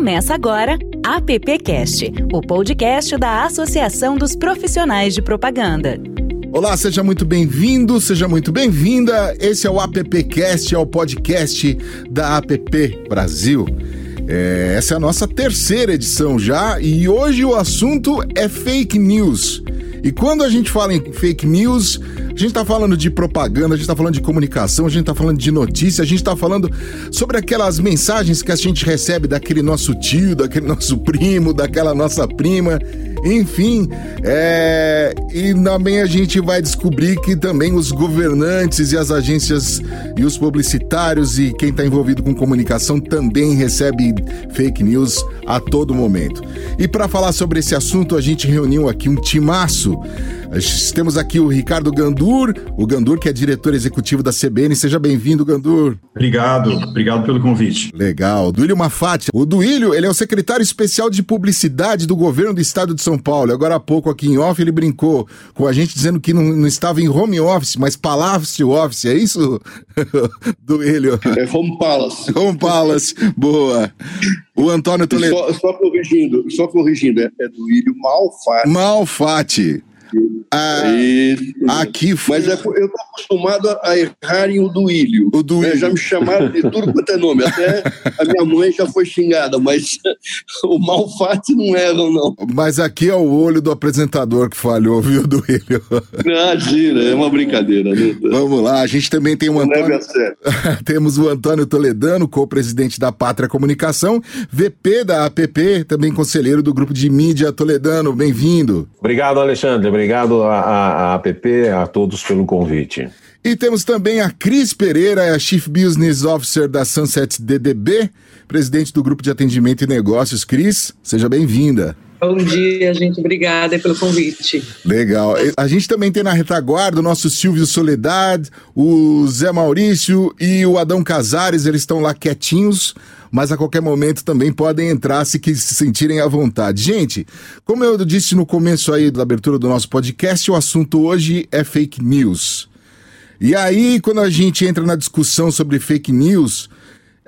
Começa agora AppCast, o podcast da Associação dos Profissionais de Propaganda. Olá, seja muito bem-vindo, seja muito bem-vinda. Esse é o AppCast, é o podcast da App Brasil. É, essa é a nossa terceira edição já e hoje o assunto é fake news. E quando a gente fala em fake news, a gente está falando de propaganda, a gente está falando de comunicação, a gente está falando de notícia, a gente está falando sobre aquelas mensagens que a gente recebe daquele nosso tio, daquele nosso primo, daquela nossa prima enfim, é... e também a gente vai descobrir que também os governantes e as agências e os publicitários e quem está envolvido com comunicação também recebe fake news a todo momento. E para falar sobre esse assunto, a gente reuniu aqui um timaço. Temos aqui o Ricardo Gandur, o Gandur que é diretor executivo da CBN. Seja bem-vindo, Gandur. Obrigado, obrigado pelo convite. Legal. Duílio Mafati. O Duílio, ele é o secretário especial de publicidade do governo do estado de São Paulo. Agora há pouco aqui em off ele brincou com a gente dizendo que não, não estava em home office, mas palácio office, é isso, Duílio? É home palace. Home palace, boa. O Antônio Toledo. Só, só corrigindo, só corrigindo, é, é Duílio Malfatti. Malfatti. Ah, aqui foi... Mas é, eu estou acostumado a errar em o Duílio. O Duílio. Né? Já me chamaram de tudo quanto é nome. Até a minha mãe já foi xingada, mas o Malfatti não erra, não. Mas aqui é o olho do apresentador que falhou, viu, Duílio? Imagina, é uma brincadeira. Né? Vamos lá, a gente também tem o Antônio... Temos o Antônio Toledano, co-presidente da Pátria Comunicação, VP da APP, também conselheiro do grupo de mídia Toledano. Bem-vindo. Obrigado, Alexandre. Obrigado a, a APP, a todos pelo convite. E temos também a Cris Pereira, a Chief Business Officer da Sunset DDB, presidente do Grupo de Atendimento e Negócios. Cris, seja bem-vinda. Bom dia, gente. Obrigada pelo convite. Legal. A gente também tem na retaguarda o nosso Silvio Soledade, o Zé Maurício e o Adão Casares. Eles estão lá quietinhos, mas a qualquer momento também podem entrar se, que se sentirem à vontade. Gente, como eu disse no começo aí da abertura do nosso podcast, o assunto hoje é fake news. E aí, quando a gente entra na discussão sobre fake news,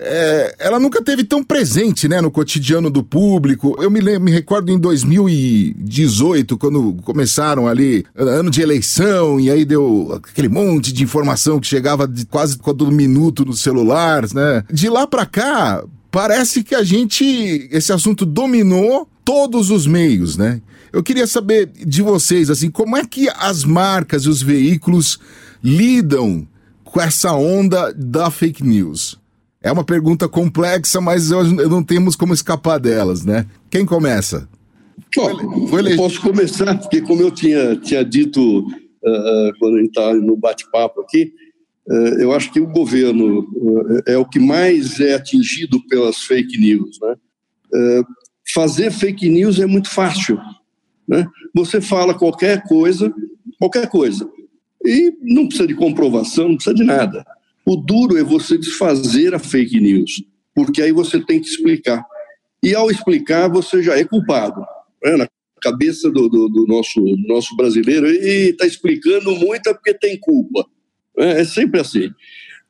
é, ela nunca teve tão presente, né, no cotidiano do público. Eu me, lembro, me recordo em 2018, quando começaram ali, ano de eleição, e aí deu aquele monte de informação que chegava de quase todo minuto nos celulares, né? De lá para cá, parece que a gente, esse assunto dominou todos os meios, né? Eu queria saber de vocês, assim, como é que as marcas e os veículos lidam com essa onda da fake news? É uma pergunta complexa, mas eu, eu não temos como escapar delas, né? Quem começa? Bom, eu posso começar, porque como eu tinha, tinha dito uh, quando a gente está no bate-papo aqui, uh, eu acho que o governo uh, é o que mais é atingido pelas fake news. Né? fazer fake news é muito fácil. Né? Você fala qualquer coisa, qualquer coisa, e não precisa de comprovação, não precisa de nada. O duro é você desfazer a fake news, porque aí você tem que explicar. E ao explicar, você já é culpado. Né? Na cabeça do, do, do nosso, nosso brasileiro, e está explicando muito é porque tem culpa. É, é sempre assim.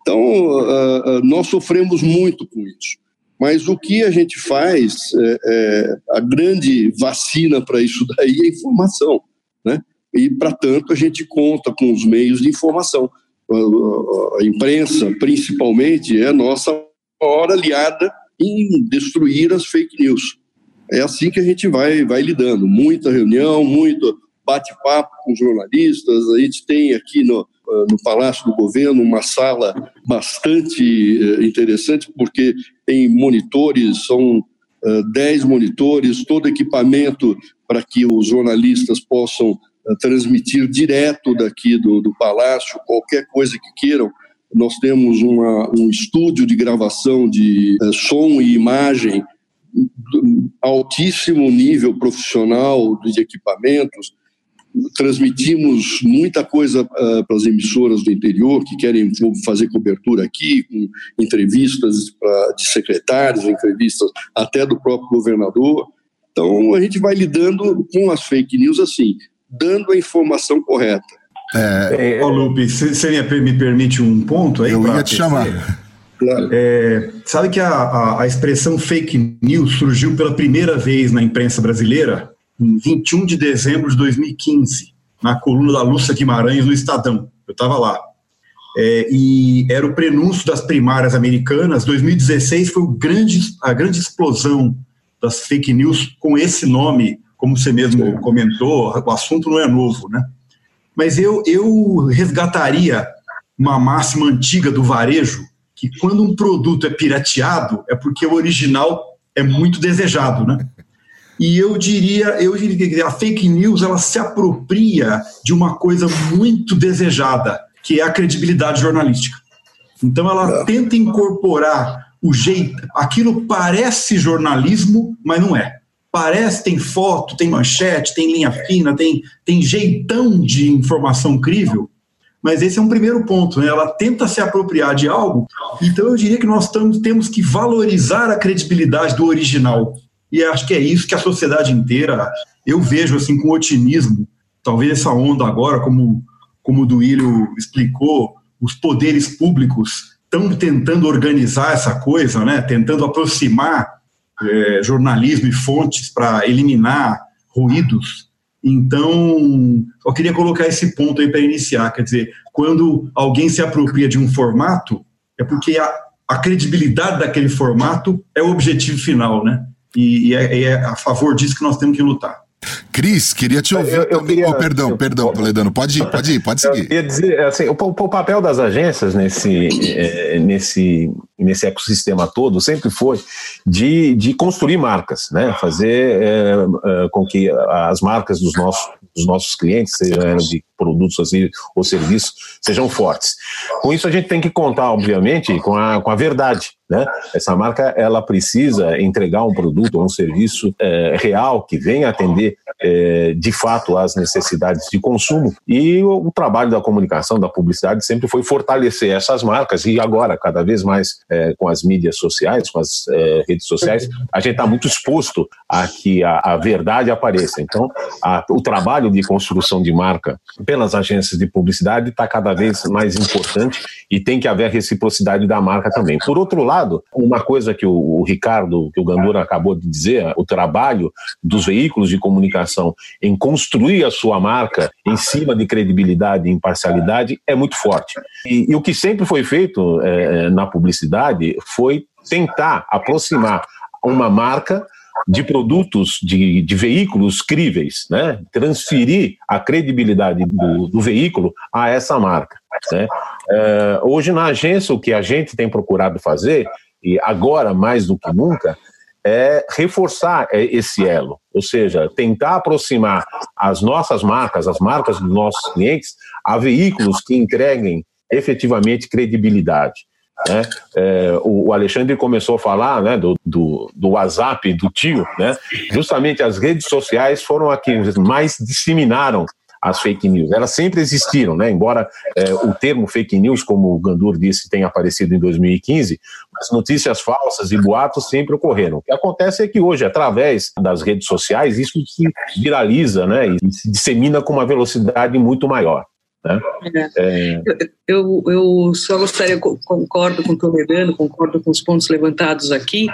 Então, uh, uh, nós sofremos muito com isso. Mas o que a gente faz, é, é a grande vacina para isso daí é informação. Né? E, para tanto, a gente conta com os meios de informação a imprensa, principalmente, é nossa maior aliada em destruir as fake news. É assim que a gente vai, vai lidando. Muita reunião, muito bate-papo com jornalistas. A gente tem aqui no, no Palácio do Governo uma sala bastante eh, interessante, porque tem monitores, são 10 monitores, todo equipamento para que os jornalistas possam transmitir direto daqui do, do palácio qualquer coisa que queiram. Nós temos uma, um estúdio de gravação de é, som e imagem altíssimo nível profissional de equipamentos. Transmitimos muita coisa uh, para as emissoras do interior que querem fazer cobertura aqui, com entrevistas pra, de secretários, entrevistas até do próprio governador. Então, a gente vai lidando com as fake news assim dando a informação correta. É, Ô, Lupe, você me permite um ponto aí? Eu ia te chamar. Claro. É, sabe que a, a, a, expressão fake news surgiu pela primeira vez na imprensa brasileira em 21 de dezembro de 2015, na coluna da Lúcia Guimarães no Estadão. Eu estava lá. É, e era o prenúncio das primárias americanas. 2016 foi grande, a grande explosão das fake news com esse nome, como você mesmo comentou, o assunto não é novo, né? Mas eu, eu resgataria uma máxima antiga do varejo, que quando um produto é pirateado, é porque o original é muito desejado, né? E eu diria, eu diria que a fake news ela se apropria de uma coisa muito desejada, que é a credibilidade jornalística. Então ela tenta incorporar o jeito, aquilo parece jornalismo, mas não é. Parece, tem foto, tem manchete, tem linha fina, tem, tem jeitão de informação crível, mas esse é um primeiro ponto, né? Ela tenta se apropriar de algo, então eu diria que nós tamo, temos que valorizar a credibilidade do original. E acho que é isso que a sociedade inteira, eu vejo assim com otimismo, talvez essa onda agora, como, como o Duílio explicou, os poderes públicos estão tentando organizar essa coisa, né? tentando aproximar é, jornalismo e fontes para eliminar ruídos então, eu queria colocar esse ponto aí para iniciar. Quer dizer, quando alguém se apropria de um formato, é porque a, a credibilidade daquele formato é o objetivo final, né? E, e é, é, a favor disso que nós temos que lutar. Cris, queria te ouvir. Eu, eu queria, oh, perdão, eu, perdão, Toledano. Pode ir, pode ir, pode seguir. Eu queria dizer, assim, o, o papel das agências nesse, é, nesse, nesse ecossistema todo sempre foi de, de construir marcas, né? fazer é, é, com que as marcas dos nossos, dos nossos clientes, sejam de produtos assim, ou serviços, sejam fortes. Com isso, a gente tem que contar, obviamente, com a, com a verdade. Né? Essa marca ela precisa entregar um produto ou um serviço é, real que venha atender é, de fato às necessidades de consumo. E o, o, trabalho da comunicação, da publicidade, sempre foi fortalecer essas marcas. E agora, cada vez mais é, com as mídias sociais, com as é, redes sociais, a gente está muito exposto a que a, a verdade apareça. Então, a, o trabalho de construção de marca pelas agências de publicidade está cada vez mais importante e tem que haver reciprocidade da marca também. Por outro lado, uma coisa que o, o Ricardo, que o Gandura acabou de dizer, o trabalho dos veículos de comunicação em construir a sua marca em cima de credibilidade e imparcialidade é muito forte. E, e o que sempre foi feito é, na publicidade foi tentar aproximar uma marca de produtos, de, de veículos críveis, né? transferir a credibilidade do, do veículo a essa marca. Né? É, hoje, na agência, o que a gente tem procurado fazer, e agora mais do que nunca, é reforçar é, esse elo, ou seja, tentar aproximar as nossas marcas, as marcas dos nossos clientes, a veículos que entreguem efetivamente credibilidade. Né? É, o, Alexandre começou a falar né, do, do, do, WhatsApp do tio, né? justamente as redes sociais foram as que mais disseminaram as fake news. Elas sempre existiram, né? embora é, o termo fake news, como o Gandur disse, tenha aparecido em 2015, as notícias falsas e boatos sempre ocorreram. O que acontece é que hoje, através das redes sociais, isso se viraliza né? e se dissemina com uma velocidade muito maior. Né? É. É... Eu, eu só gostaria, concordo com o Toledano, concordo com os pontos levantados aqui,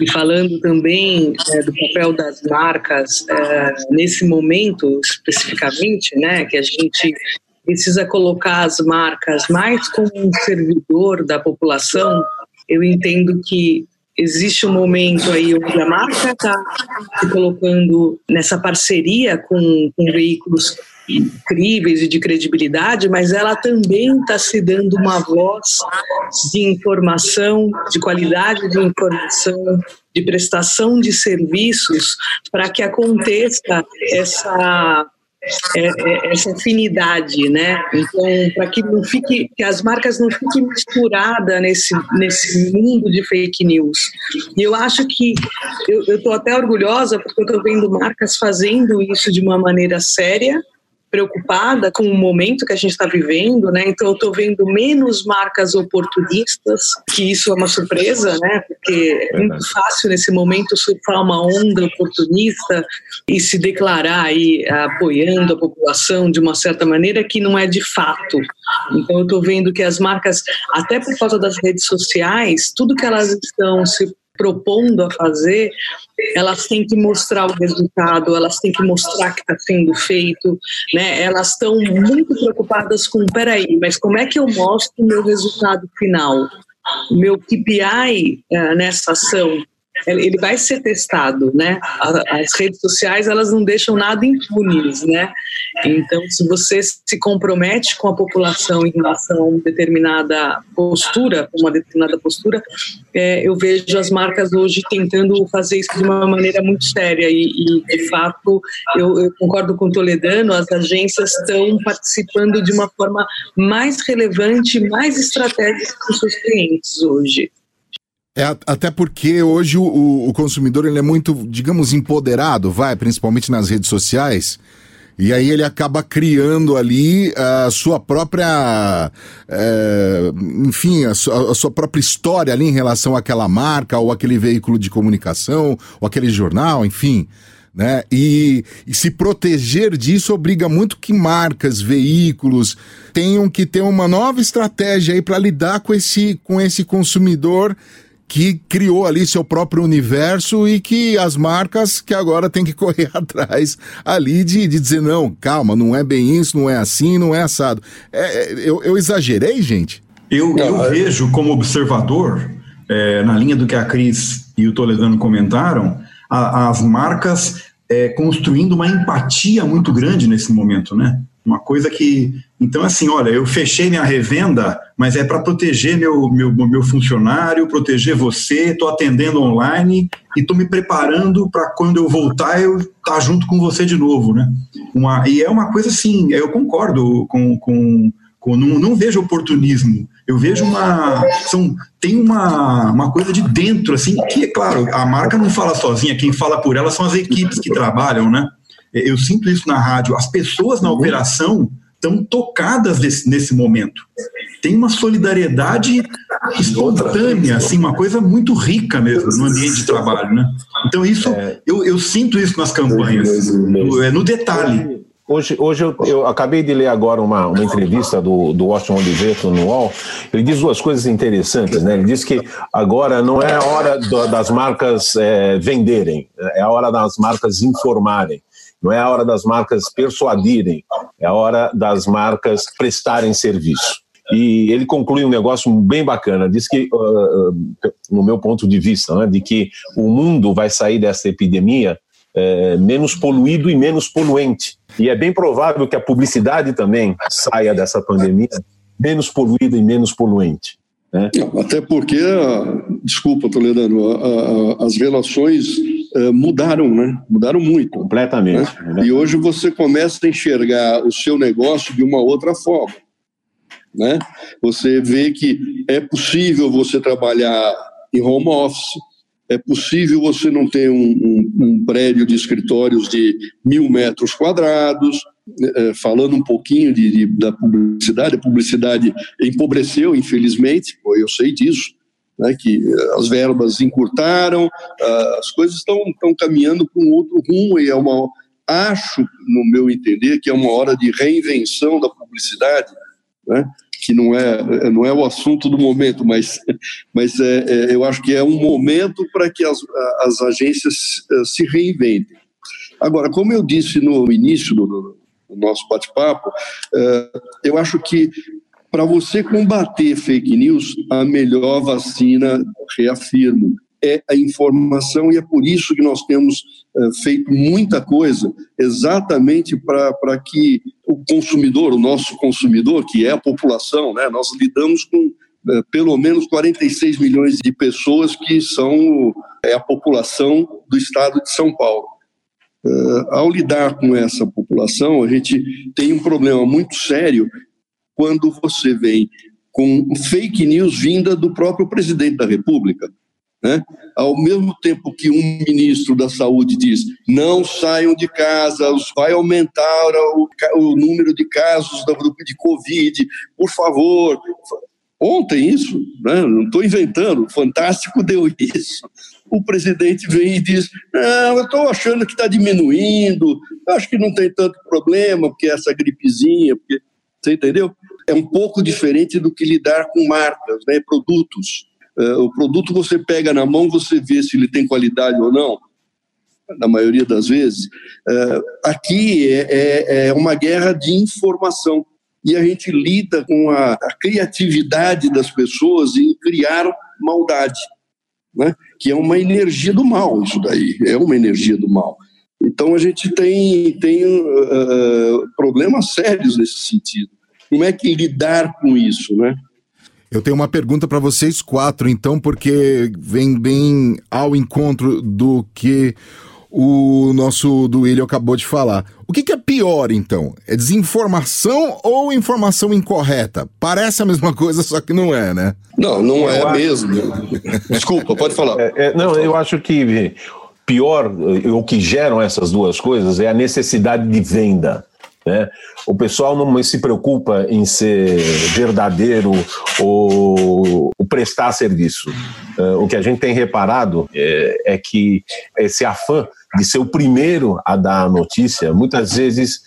e falando também é, do papel das marcas é, nesse momento especificamente, né, que a gente precisa colocar as marcas mais como um servidor da população. Eu entendo que existe um momento aí onde a marca está se colocando nessa parceria com, com veículos incríveis e de credibilidade, mas ela também está se dando uma voz de informação, de qualidade de informação, de prestação de serviços para que aconteça essa é, é, essa afinidade, né? Então, para que não fique, que as marcas não fiquem misturadas nesse nesse mundo de fake news. E eu acho que eu estou até orgulhosa porque eu estou vendo marcas fazendo isso de uma maneira séria, preocupada com o momento que a gente está vivendo, né? Então eu estou vendo menos marcas oportunistas, que isso é uma surpresa, né? Porque é muito fácil nesse momento surfar uma onda oportunista e se declarar aí apoiando a população de uma certa maneira que não é de fato. Então eu estou vendo que as marcas, até por causa das redes sociais, tudo que elas estão se propondo a fazer, elas têm que mostrar o resultado, elas têm que mostrar que está sendo feito, né? Elas estão muito preocupadas com, peraí, mas como é que eu mostro o meu resultado final? O meu KPI uh, eh, nessa ação ele vai ser testado, né? As redes sociais elas não deixam nada impunes, né? Então, se você se compromete com a população em relação a uma determinada postura, uma determinada postura, é, eu vejo as marcas hoje tentando fazer isso de uma maneira muito séria e, e de fato, eu, eu concordo com o Toledano, as agências estão participando de uma forma mais relevante, mais estratégica com seus clientes hoje. É, até porque hoje o, o consumidor ele é muito, digamos, empoderado, vai, principalmente nas redes sociais. E aí ele acaba criando ali a sua própria, é, enfim, a sua, a sua, própria história ali em relação àquela marca ou aquele veículo de comunicação ou aquele jornal, enfim. Né? E, e se proteger disso obriga muito que marcas, veículos tenham que ter uma nova estratégia aí para lidar com esse, com esse consumidor que criou ali seu próprio universo e que as marcas que agora tem que correr atrás ali de, de dizer, não, calma, não é bem isso, não é assim, não é assado. É, é eu, eu, exagerei, gente? Eu, eu vejo como observador, é, na linha do que a Cris e o Toledano comentaram, a, as marcas é, construindo uma empatia muito grande nesse momento, né? Uma coisa que. Então, assim, olha, eu fechei minha revenda, mas é para proteger meu, meu, meu funcionário, proteger você, estou atendendo online e estou me preparando para quando eu voltar eu estar tá junto com você de novo, né? Uma, e é uma coisa assim, eu concordo com. com, com não, não vejo oportunismo. Eu vejo uma. São, tem uma, uma coisa de dentro, assim, que, é claro, a marca não fala sozinha, quem fala por ela são as equipes que trabalham, né? Eu sinto isso na rádio. As pessoas na operação estão tocadas desse, nesse momento. Tem uma solidariedade espontânea, assim, uma coisa muito rica mesmo no ambiente de trabalho, né? Então isso, é. eu, eu sinto isso nas campanhas, no, é no detalhe. Hoje, hoje eu, eu, acabei de ler agora uma, uma entrevista do, do Washington Oliveto no UOL. Ele diz duas coisas interessantes, né? Ele diz que agora não é a hora do, das marcas é, venderem, é a hora das marcas informarem. Não é a hora das marcas persuadirem, é a hora das marcas prestarem serviço. E ele conclui um negócio bem bacana, diz que, uh, no meu ponto de vista, né, de que o mundo vai sair dessa epidemia é, menos poluído e menos poluente. E é bem provável que a publicidade também saia dessa pandemia menos poluída e menos poluente. Né? Até porque, desculpa, Toledano, as relações eh, mudaram, né? Mudaram muito. Completamente. Né? E hoje você começa a enxergar o seu negócio de uma outra forma. Né? Você vê que é possível você trabalhar em home office, é possível você não ter um, um, um prédio de escritórios de mil metros quadrados, é, falando um pouquinho de, de, da publicidade, a publicidade empobreceu, infelizmente, eu sei disso, né, que as verbas encurtaram, as coisas estão, estão caminhando para um outro rumo e é uma acho, no meu entender, que é uma hora de reinvenção da publicidade, né, que não é, não é o assunto do momento, mas, mas é, é eu acho que é um momento para que as, as agências eh, se reinventem. Agora, como eu disse no início do, do nosso bate-papo, eh, eu acho que para você combater fake news, a melhor vacina, reafirmo, é a informação e é por isso que nós temos é, feito muita coisa, exatamente para que o consumidor, o nosso consumidor, que é a população, né, nós lidamos com é, pelo menos 46 milhões de pessoas que são é, a população do estado de São Paulo. É, ao lidar com essa população, a gente tem um problema muito sério quando você vem com fake news vinda do próprio presidente da República. Né? Ao mesmo tempo que um ministro da saúde diz não saiam de casa, vai aumentar o, o número de casos grupo de Covid, por favor. Ontem isso, né? não estou inventando, Fantástico deu isso. O presidente vem e diz: Não, eu estou achando que está diminuindo, eu acho que não tem tanto problema, porque essa gripezinha, porque. Você entendeu? É um pouco diferente do que lidar com marcas, né, produtos. Uh, o produto você pega na mão, você vê se ele tem qualidade ou não, na maioria das vezes. Uh, aqui é, é, é, uma guerra de informação e a gente lida com a, a criatividade das pessoas em criar maldade, né? que é uma energia do mal, isso daí, é uma energia do mal. Então a gente tem, tem uh, problemas sérios nesse sentido. Como é que lidar com isso, né? Eu tenho uma pergunta para vocês quatro, então, porque vem bem ao encontro do que o nosso Duílio acabou de falar. O que, que, é pior, então? É desinformação ou informação incorreta? Parece a mesma coisa, só que não é, né? Não, não é mesmo. Desculpa, pode falar. É, é, não, eu acho que pior, o que geram essas duas coisas é a necessidade de venda. Né? O pessoal não se preocupa em ser verdadeiro ou, ou prestar serviço. Uh, o que a gente tem reparado é, é, que esse afã de ser o primeiro a dar a notícia, muitas vezes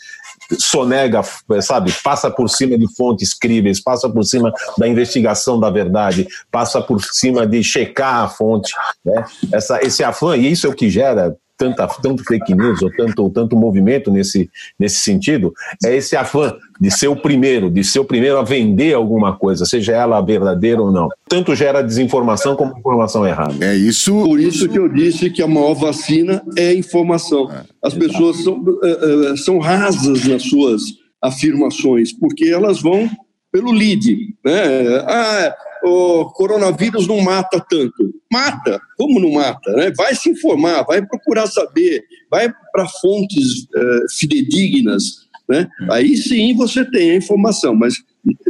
sonega, sabe, passa por cima de fontes críveis, passa por cima da investigação da verdade, passa por cima de checar a fonte, né? Essa, esse afã, e isso é o que gera tanta, tanto fake news ou tanto, tanto movimento nesse, nesse sentido, é esse afã de ser o primeiro, de ser o primeiro a vender alguma coisa, seja ela verdadeira ou não. Tanto gera desinformação como informação errada. É isso. Por isso que eu disse que a maior vacina é informação. É, As pessoas são, uh, uh, são rasas nas suas afirmações, porque elas vão pelo lead. Né? Ah, o coronavírus não mata tanto. Mata, como não mata? Né? Vai se informar, vai procurar saber, vai para fontes uh, fidedignas. Né? Aí sim você tem a informação, mas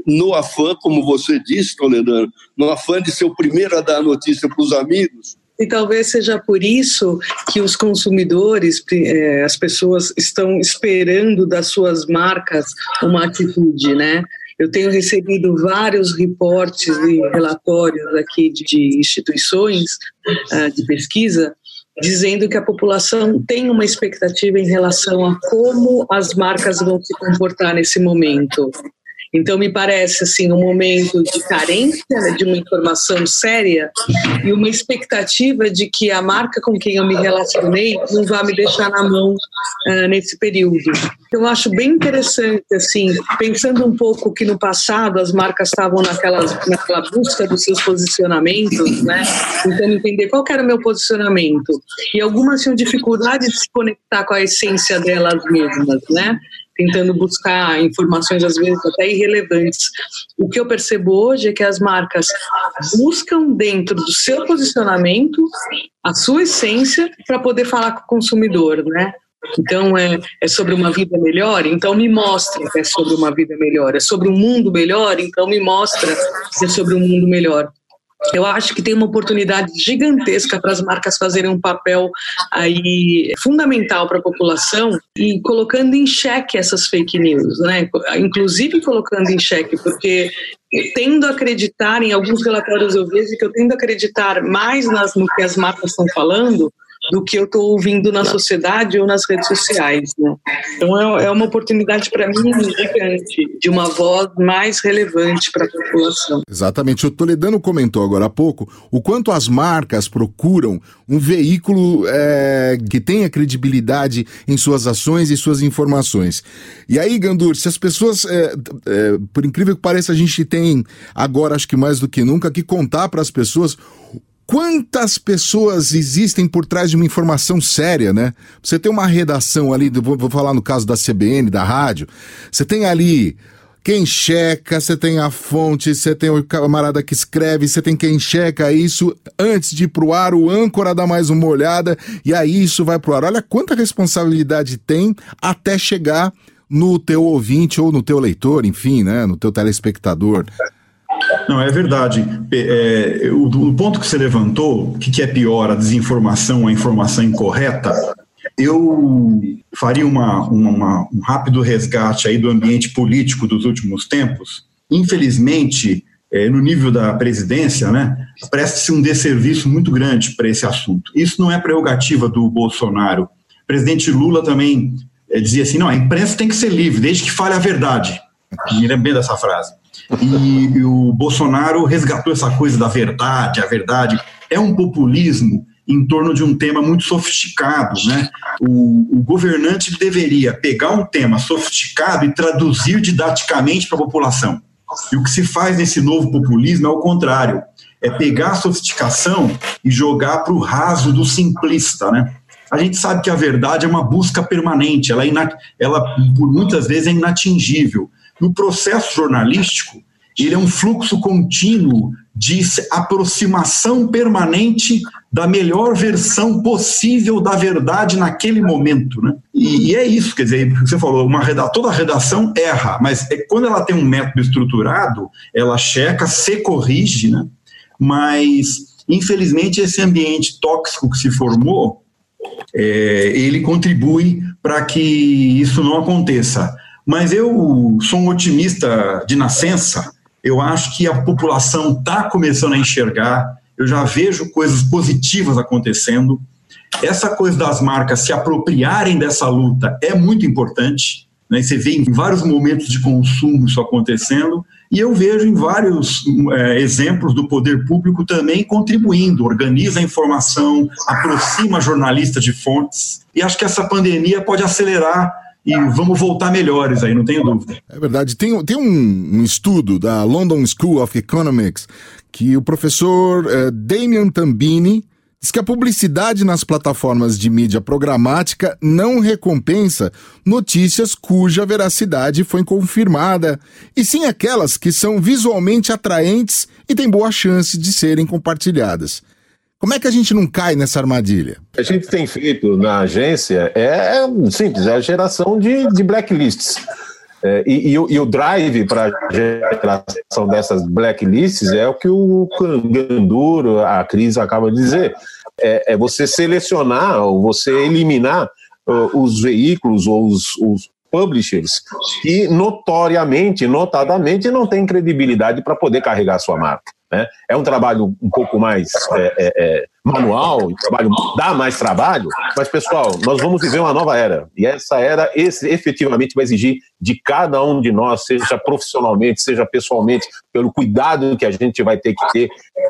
no afã, como você disse, Toledano, no afã de ser o primeiro a dar a notícia para os amigos, e talvez seja por isso que os consumidores, eh, as pessoas estão esperando das suas marcas uma atitude, né? Eu tenho recebido vários reportes e relatórios aqui de, instituições uh, de pesquisa dizendo que a população tem uma expectativa em relação a como as marcas vão se comportar nesse momento. Então, me parece assim um momento de carência né, de uma informação séria e uma expectativa de que a marca com quem eu me relacionei não vá me deixar na mão uh, nesse período. Eu acho bem interessante, assim, pensando um pouco que no passado as marcas estavam naquela, naquela busca dos seus posicionamentos, né? Tentando entender qual era o meu posicionamento. E algumas tinham dificuldade de se conectar com a essência delas mesmas, né? Tentando buscar informações às vezes até irrelevantes. O que eu percebo hoje é que as marcas buscam dentro do seu posicionamento a sua essência para poder falar com o consumidor, né? Então é, é sobre uma vida melhor, então me mostra que é sobre uma vida melhor. É sobre um mundo melhor, então me mostra que é sobre um mundo melhor. Eu acho que tem uma oportunidade gigantesca para as marcas fazerem um papel aí fundamental para a população e colocando em xeque essas fake news, né? Inclusive colocando em xeque, porque tendo a acreditar em alguns relatórios eu vejo que eu tendo a acreditar mais nas, no que as marcas estão falando do que eu estou ouvindo na sociedade ou nas redes sociais. Né? Então é, é uma oportunidade para mim gigante de uma voz mais relevante para a população. Exatamente. O Toledano comentou agora há pouco o quanto as marcas procuram um veículo é, que tenha credibilidade em suas ações e suas informações. E aí, Gandur, se as pessoas, é, é, por incrível que pareça, a gente tem agora, acho que mais do que nunca, que contar para as pessoas quantas pessoas existem por trás de uma informação séria, né? Você tem uma redação ali, vou, falar no caso da CBN, da rádio, você tem ali quem checa, você tem a fonte, você tem o camarada que escreve, você tem quem checa isso antes de ir pro ar, o âncora dá mais uma olhada e aí isso vai pro ar. Olha quanta responsabilidade tem até chegar no teu ouvinte ou no teu leitor, enfim, né, no teu telespectador. Não, é verdade. É, o, o, ponto que você levantou, o que, que é pior, a desinformação a informação incorreta, eu faria uma, uma, um rápido resgate aí do ambiente político dos últimos tempos. Infelizmente, é, no nível da presidência, né, presta-se um desserviço muito grande para esse assunto. Isso não é prerrogativa do Bolsonaro. O presidente Lula também é, dizia assim: não, a imprensa tem que ser livre, desde que fale a verdade. Me lembro bem dessa frase. E, o Bolsonaro resgatou essa coisa da verdade, a verdade. É um populismo em torno de um tema muito sofisticado. Né? O, o governante deveria pegar um tema sofisticado e traduzir didaticamente para a população. E o que se faz nesse novo populismo é o contrário: é pegar a sofisticação e jogar para o raso do simplista. Né? A gente sabe que a verdade é uma busca permanente, ela, é ela por muitas vezes é inatingível. No processo jornalístico, ele é um fluxo contínuo de aproximação permanente da melhor versão possível da verdade naquele momento, né? E, e é isso, quer dizer, você falou, uma toda redação erra, mas é, quando ela tem um método estruturado, ela checa, se corrige, né? Mas, infelizmente, esse ambiente tóxico que se formou, é, ele contribui para que isso não aconteça. Mas eu sou um otimista de nascença, eu acho que a população está começando a enxergar, eu já vejo coisas positivas acontecendo. Essa coisa das marcas se apropriarem dessa luta é muito importante. Né? Você vê em vários momentos de consumo isso acontecendo, e eu vejo em vários é, exemplos do poder público também contribuindo, organiza a informação, aproxima jornalistas de fontes, e acho que essa pandemia pode acelerar e vamos voltar melhores aí, não tenho dúvida. É verdade. Tem, tem um, um estudo da London School of Economics que o professor uh, Damian Tambini diz que a publicidade nas plataformas de mídia programática não recompensa notícias cuja veracidade foi confirmada, e sim aquelas que são visualmente atraentes e têm boa chance de serem compartilhadas. Como é que a gente não cai nessa armadilha? A gente tem feito na agência é, é simples, é a geração de, de blacklists. É, e, e, e, o drive para a geração dessas blacklists é o que o Ganduro, a Cris acaba de dizer. É, é você selecionar ou você eliminar uh, os veículos ou os, os publishers que notoriamente, notadamente, não têm credibilidade para poder carregar sua marca. Né? É um trabalho um pouco mais é, é, é, manual, um trabalho dá mais trabalho, mas pessoal, nós vamos viver uma nova era e essa era esse, efetivamente vai exigir de cada um de nós, seja profissionalmente, seja pessoalmente, pelo cuidado que a gente vai ter que ter,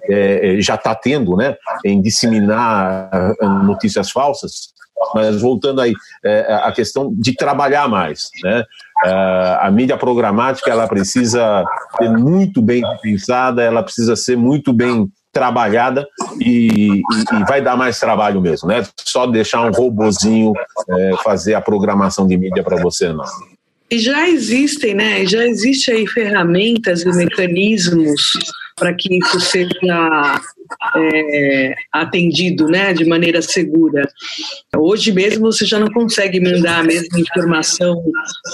é, é, já está tendo, né, em disseminar ah, notícias falsas. Mas voltando aí, é, a questão de trabalhar mais, né? Uh, a mídia programática ela precisa ser muito bem pensada, ela precisa ser muito bem trabalhada e, e, e, vai dar mais trabalho mesmo, né? Só deixar um robozinho é, fazer a programação de mídia para você não. E já existem, né? Já existem aí ferramentas e mecanismos para que isso seja é, atendido né, de maneira segura. Hoje mesmo você já não consegue mandar a mesma informação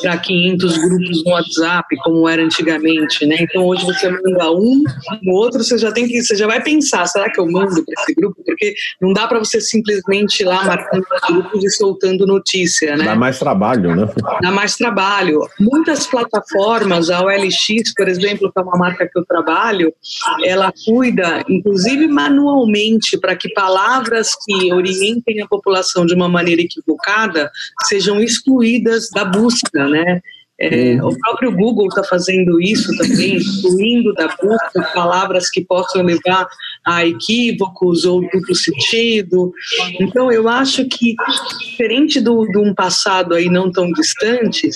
para 500 grupos no WhatsApp como era antigamente, né? Então hoje você manda um, no outro você já tem que, você já vai pensar, será que eu mando para esse grupo? Porque não dá para você simplesmente ir lá marcando grupos e soltando notícia, né? Dá mais trabalho, né? Dá mais trabalho. Muitas plataformas, a OLX, por exemplo, que é uma marca que eu trabalho, ela cuida, inclusive manualmente para que palavras que orientem a população de uma maneira equivocada sejam excluídas da busca, né? É, uhum. o próprio Google está fazendo isso também, excluindo da busca palavras que possam levar a equívocos ou duplo sentido. Então, eu acho que, diferente do, de um passado aí não tão distante,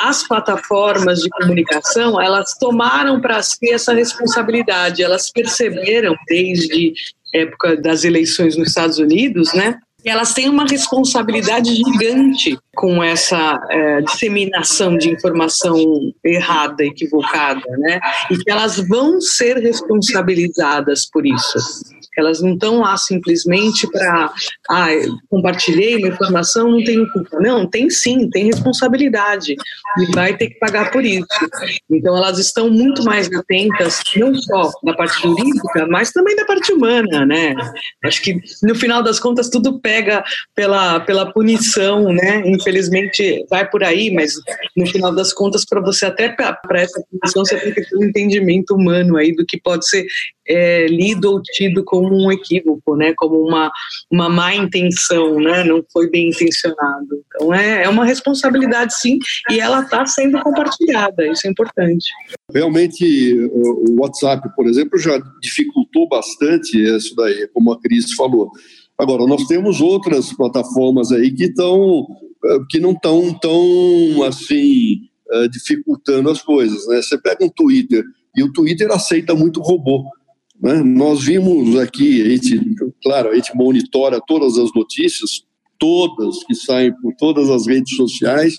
as plataformas de comunicação elas tomaram para si essa responsabilidade. Elas perceberam desde época das eleições nos Estados Unidos, né? E elas têm uma responsabilidade gigante com essa é, disseminação de informação errada, equivocada, né? E que elas vão ser responsabilizadas por isso. Elas não estão lá simplesmente para, ah, compartilhei uma informação, não tenho culpa. Não, tem sim, tem responsabilidade e vai ter que pagar por isso. Então, elas estão muito mais atentas, não só da parte jurídica, mas também da parte humana, né? Acho que no final das contas tudo pega pela, pela punição, né? Infelizmente vai por aí, mas no final das contas, para você até para essa punição, você tem que ter um entendimento humano aí do que pode ser é, lido ou tido como um equívoco, né? Como uma, uma má intenção, né? Não foi bem intencionado. Então é, é uma responsabilidade sim, e ela está sendo compartilhada. Isso é importante. Realmente o WhatsApp, por exemplo, já dificultou bastante isso daí, como a Cris falou. Agora nós temos outras plataformas aí que estão que não estão tão assim dificultando as coisas, né? Você pega um Twitter e o Twitter aceita muito robô. Né? Nós vimos aqui, a gente, claro, a gente monitora todas as notícias, todas que saem por todas as redes sociais,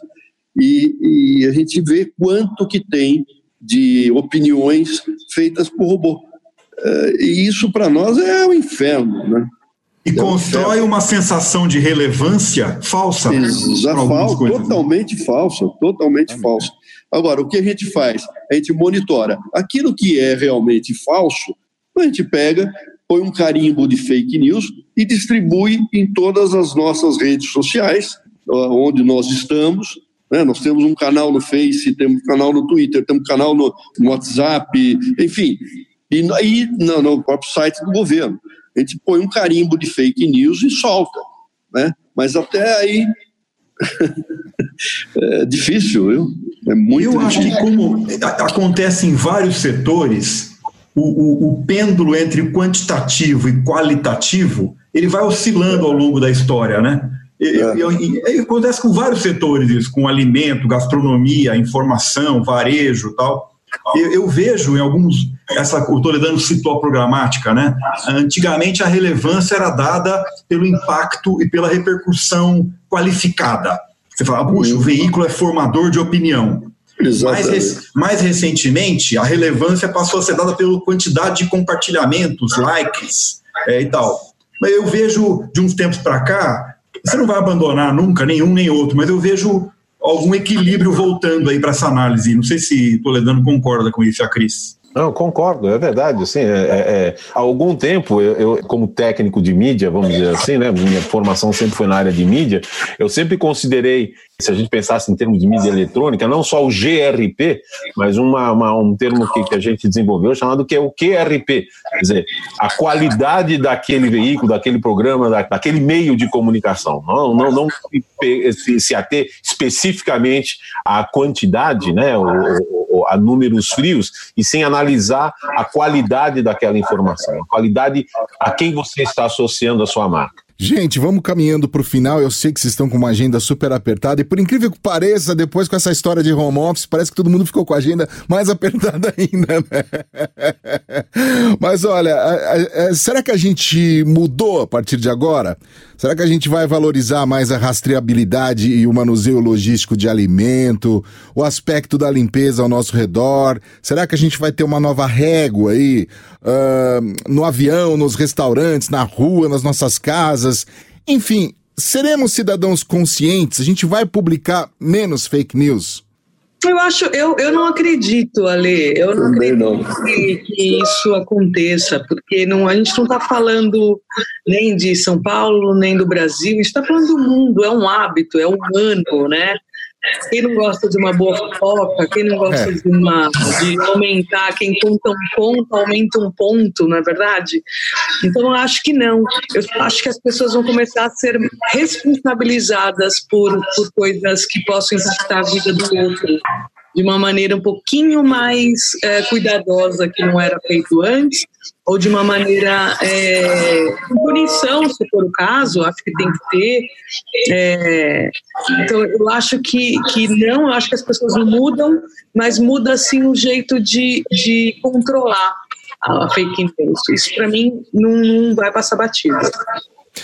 e, e a gente vê quanto que tem de opiniões feitas por robô. É, e isso para nós é o um inferno, né? E é constrói uma sensação de relevância falsa. Exato, totalmente falsa, totalmente falsa. Agora, o que a gente faz? A gente monitora aquilo que é realmente falso, a gente pega, põe um carimbo de fake news e distribui em todas as nossas redes sociais, onde nós estamos. Né? Nós temos um canal no Face, temos um canal no Twitter, temos um canal no, no WhatsApp, enfim. E aí, no, no próprio site do governo. A gente põe um carimbo de fake news e solta. Né? Mas até aí é difícil, viu? É muito Eu difícil. acho que como acontece em vários setores, o, o, o, pêndulo entre quantitativo e qualitativo, ele vai oscilando ao longo da história, né? É. acontece com vários setores isso, com alimento, gastronomia, informação, varejo tal. Eu, eu vejo em alguns, essa, o Toledano citou a programática, né? Antigamente a relevância era dada pelo impacto e pela repercussão qualificada. Você fala, puxa, o veículo é formador de opinião. Mais, mais, recentemente, a relevância passou a ser dada pela quantidade de compartilhamentos, likes é, e tal. Mas eu vejo, de uns tempos para cá, você não vai abandonar nunca nenhum nem outro, mas eu vejo algum equilíbrio voltando aí para essa análise. Não sei se Toledano concorda com isso, a Cris. Não, concordo, é verdade. Assim, é, é, é, há algum tempo, eu, eu, como técnico de mídia, vamos dizer assim, né, minha formação sempre foi na área de mídia, eu sempre considerei, se a gente pensasse em termos de mídia eletrônica, não só o GRP, mas uma, uma, um termo que, que, a gente desenvolveu chamado que é o QRP, quer dizer, a qualidade daquele veículo, daquele programa, da, daquele meio de comunicação. Não, não, não se, se ater especificamente à quantidade, né, a números frios, e sem analisar a qualidade daquela informação, a qualidade a quem você está associando a sua marca. Gente, vamos caminhando para o final. Eu sei que vocês estão com uma agenda super apertada e, por incrível que pareça, depois com essa história de home office, parece que todo mundo ficou com a agenda mais apertada ainda, né? Mas olha, a, será que a gente mudou a partir de agora? Será que a gente vai valorizar mais a rastreabilidade e o manuseio logístico de alimento, o aspecto da limpeza ao nosso redor? Será que a gente vai ter uma nova régua aí uh, no avião, nos restaurantes, na rua, nas nossas casas? Enfim, seremos cidadãos conscientes? A gente vai publicar menos fake news? Eu acho, eu, eu não acredito, Ale, eu não Também acredito não. Que, que, isso aconteça, porque não, a gente não está falando nem de São Paulo, nem do Brasil, a gente está falando do mundo, é um hábito, é humano, né? Quem não gosta de uma boa fofoca, quem não gosta é. de, uma, de aumentar, quem conta um ponto, aumenta um ponto, não é verdade? Então, eu acho que não. Eu acho que as pessoas vão começar a ser responsabilizadas por, por coisas que possam impactar a vida do outro de uma maneira um pouquinho mais é, cuidadosa que não era feito antes, ou de uma maneira é, punição, se for o caso, acho que tem que ter. É, então, eu acho que, que não, eu acho que as pessoas mudam, mas muda sim o jeito de, de controlar a fake news. Isso, para mim, não, não vai passar batido.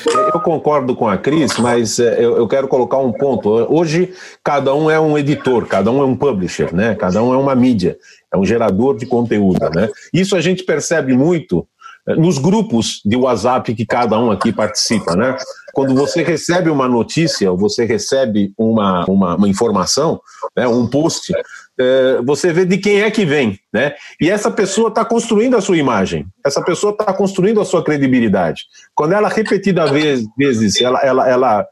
Eu concordo com a Cris, mas é, eu, quero colocar um ponto. Hoje, cada um é um editor, cada um é um publisher, né? cada um é uma mídia, é um gerador de conteúdo. Né? Isso a gente percebe muito nos grupos de WhatsApp que cada um aqui participa, né? Quando você recebe uma notícia, ou você recebe uma, uma, uma informação, né, um post, você vê de quem é que vem, né? E essa pessoa está construindo a sua imagem, essa pessoa está construindo a sua credibilidade. Quando ela repetida vez, vezes ela, ela, ela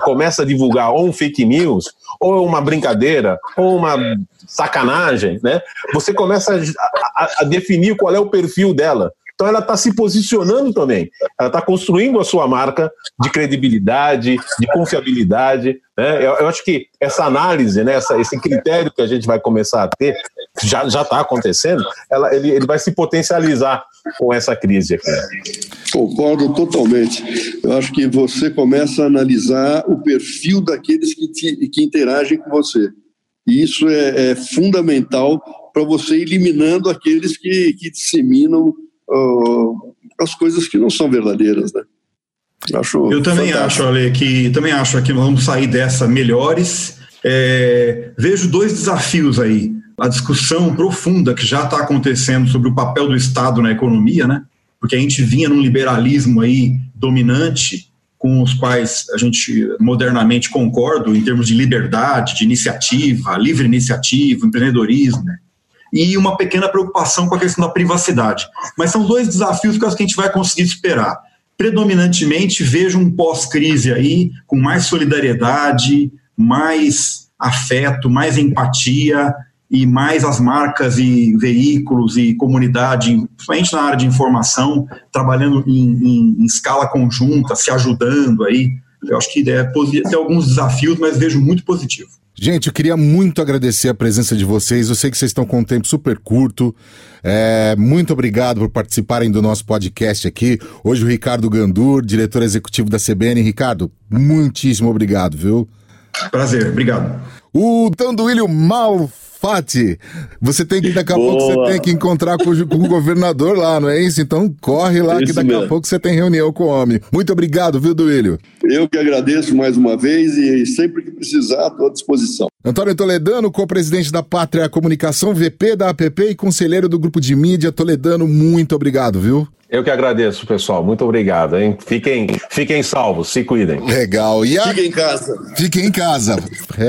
começa a divulgar ou um fake news, ou uma brincadeira, ou uma sacanagem, né? Você começa a, a, a definir qual é o perfil dela. Então ela está se posicionando também, ela está construindo a sua marca de credibilidade, de confiabilidade. Né? Eu, eu, acho que essa análise, né, essa, esse critério que a gente vai começar a ter, já está acontecendo, ela, ele, ele vai se potencializar com essa crise aqui. Concordo totalmente. Eu acho que você começa a analisar o perfil daqueles que, te, que interagem com você. E isso é, é fundamental para você eliminando aqueles que, que disseminam uh, as coisas que não são verdadeiras, né? Acho Eu também fantástico. acho, Ale, que também acho que nós vamos sair dessa melhores. É, vejo dois desafios aí. A discussão profunda que já está acontecendo sobre o papel do Estado na economia, né? Porque a gente vinha num liberalismo aí dominante, com os quais a gente modernamente concorda em termos de liberdade, de iniciativa, livre iniciativa, empreendedorismo. Né? E uma pequena preocupação com a questão da privacidade. Mas são dois desafios que, que a gente vai conseguir superar. Predominantemente, vejo um pós-crise aí, com mais solidariedade, mais afeto, mais empatia e mais as marcas e veículos e comunidade, principalmente na área de informação, trabalhando em, em, em escala conjunta, se ajudando aí. Eu acho que é, tem alguns desafios, mas vejo muito positivo. Gente, eu queria muito agradecer a presença de vocês. Eu sei que vocês estão com um tempo super curto. É, muito obrigado por participarem do nosso podcast aqui. Hoje o Ricardo Gandur, diretor executivo da CBN. Ricardo, muitíssimo obrigado, viu? Prazer, obrigado. O Tanduílio Mal Fati, você tem que, daqui a Boa. pouco, você tem que encontrar com, o governador lá, não é isso? Então corre lá isso que daqui mesmo. a pouco você tem reunião com o homem. Muito obrigado, viu, Duílio? Eu que agradeço mais uma vez e sempre que precisar, estou à disposição. Antônio Toledano, co-presidente da Pátria Comunicação, VP da APP e conselheiro do grupo de mídia Toledano, muito obrigado, viu? Eu que agradeço, pessoal. Muito obrigado, hein? Fiquem, fiquem salvos, se cuidem. Legal. E a... Fiquem em casa. Fiquem em casa.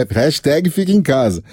Hashtag fiquem em casa.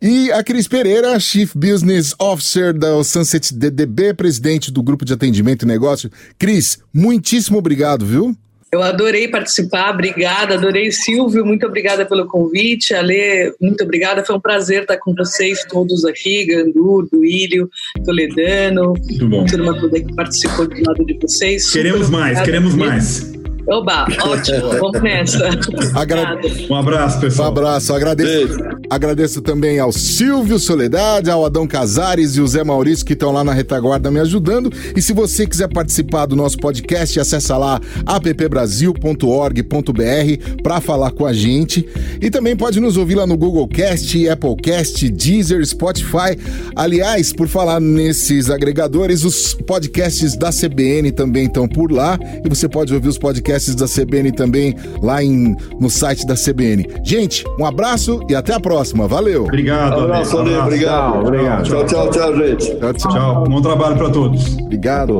E a Cris Pereira, Chief Business Officer da Sunset DDB, presidente do Grupo de Atendimento e Negócio. Cris, muitíssimo obrigado, viu? Eu adorei participar, obrigada, adorei Silvio, muito obrigada pelo convite, Ale, muito obrigada, foi um prazer estar com vocês todos aqui, Gandur, Duílio, Toledano, muito bom. turma toda que participou do lado de vocês. Queremos mais, queremos mais. Oba, ótimo, vamos nessa. Agra... Um abraço, pessoal. Um abraço, agradeço. Agradeço também ao Silvio Soledade, ao Adão Casares e o Zé Maurício que estão lá na retaguarda me ajudando. E se você quiser participar do nosso podcast, acessa lá appbrasil.org.br para falar com a gente. E também pode nos ouvir lá no Google Cast, Apple Cast, Deezer, Spotify. Aliás, por falar nesses agregadores, os podcasts da CBN também estão por lá e você pode ouvir os podcasts podcasts da CBN também lá em, no site da CBN. Gente, um abraço e até a próxima. Valeu. Obrigado. Um abraço, Ale. Obrigado. Obrigado. Tchau, tchau, tchau, gente. Tchau, tchau. tchau. Bom trabalho para todos. Obrigado.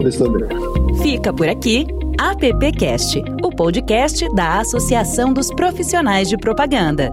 Fica por aqui AppCast, o podcast da Associação dos Profissionais de Propaganda.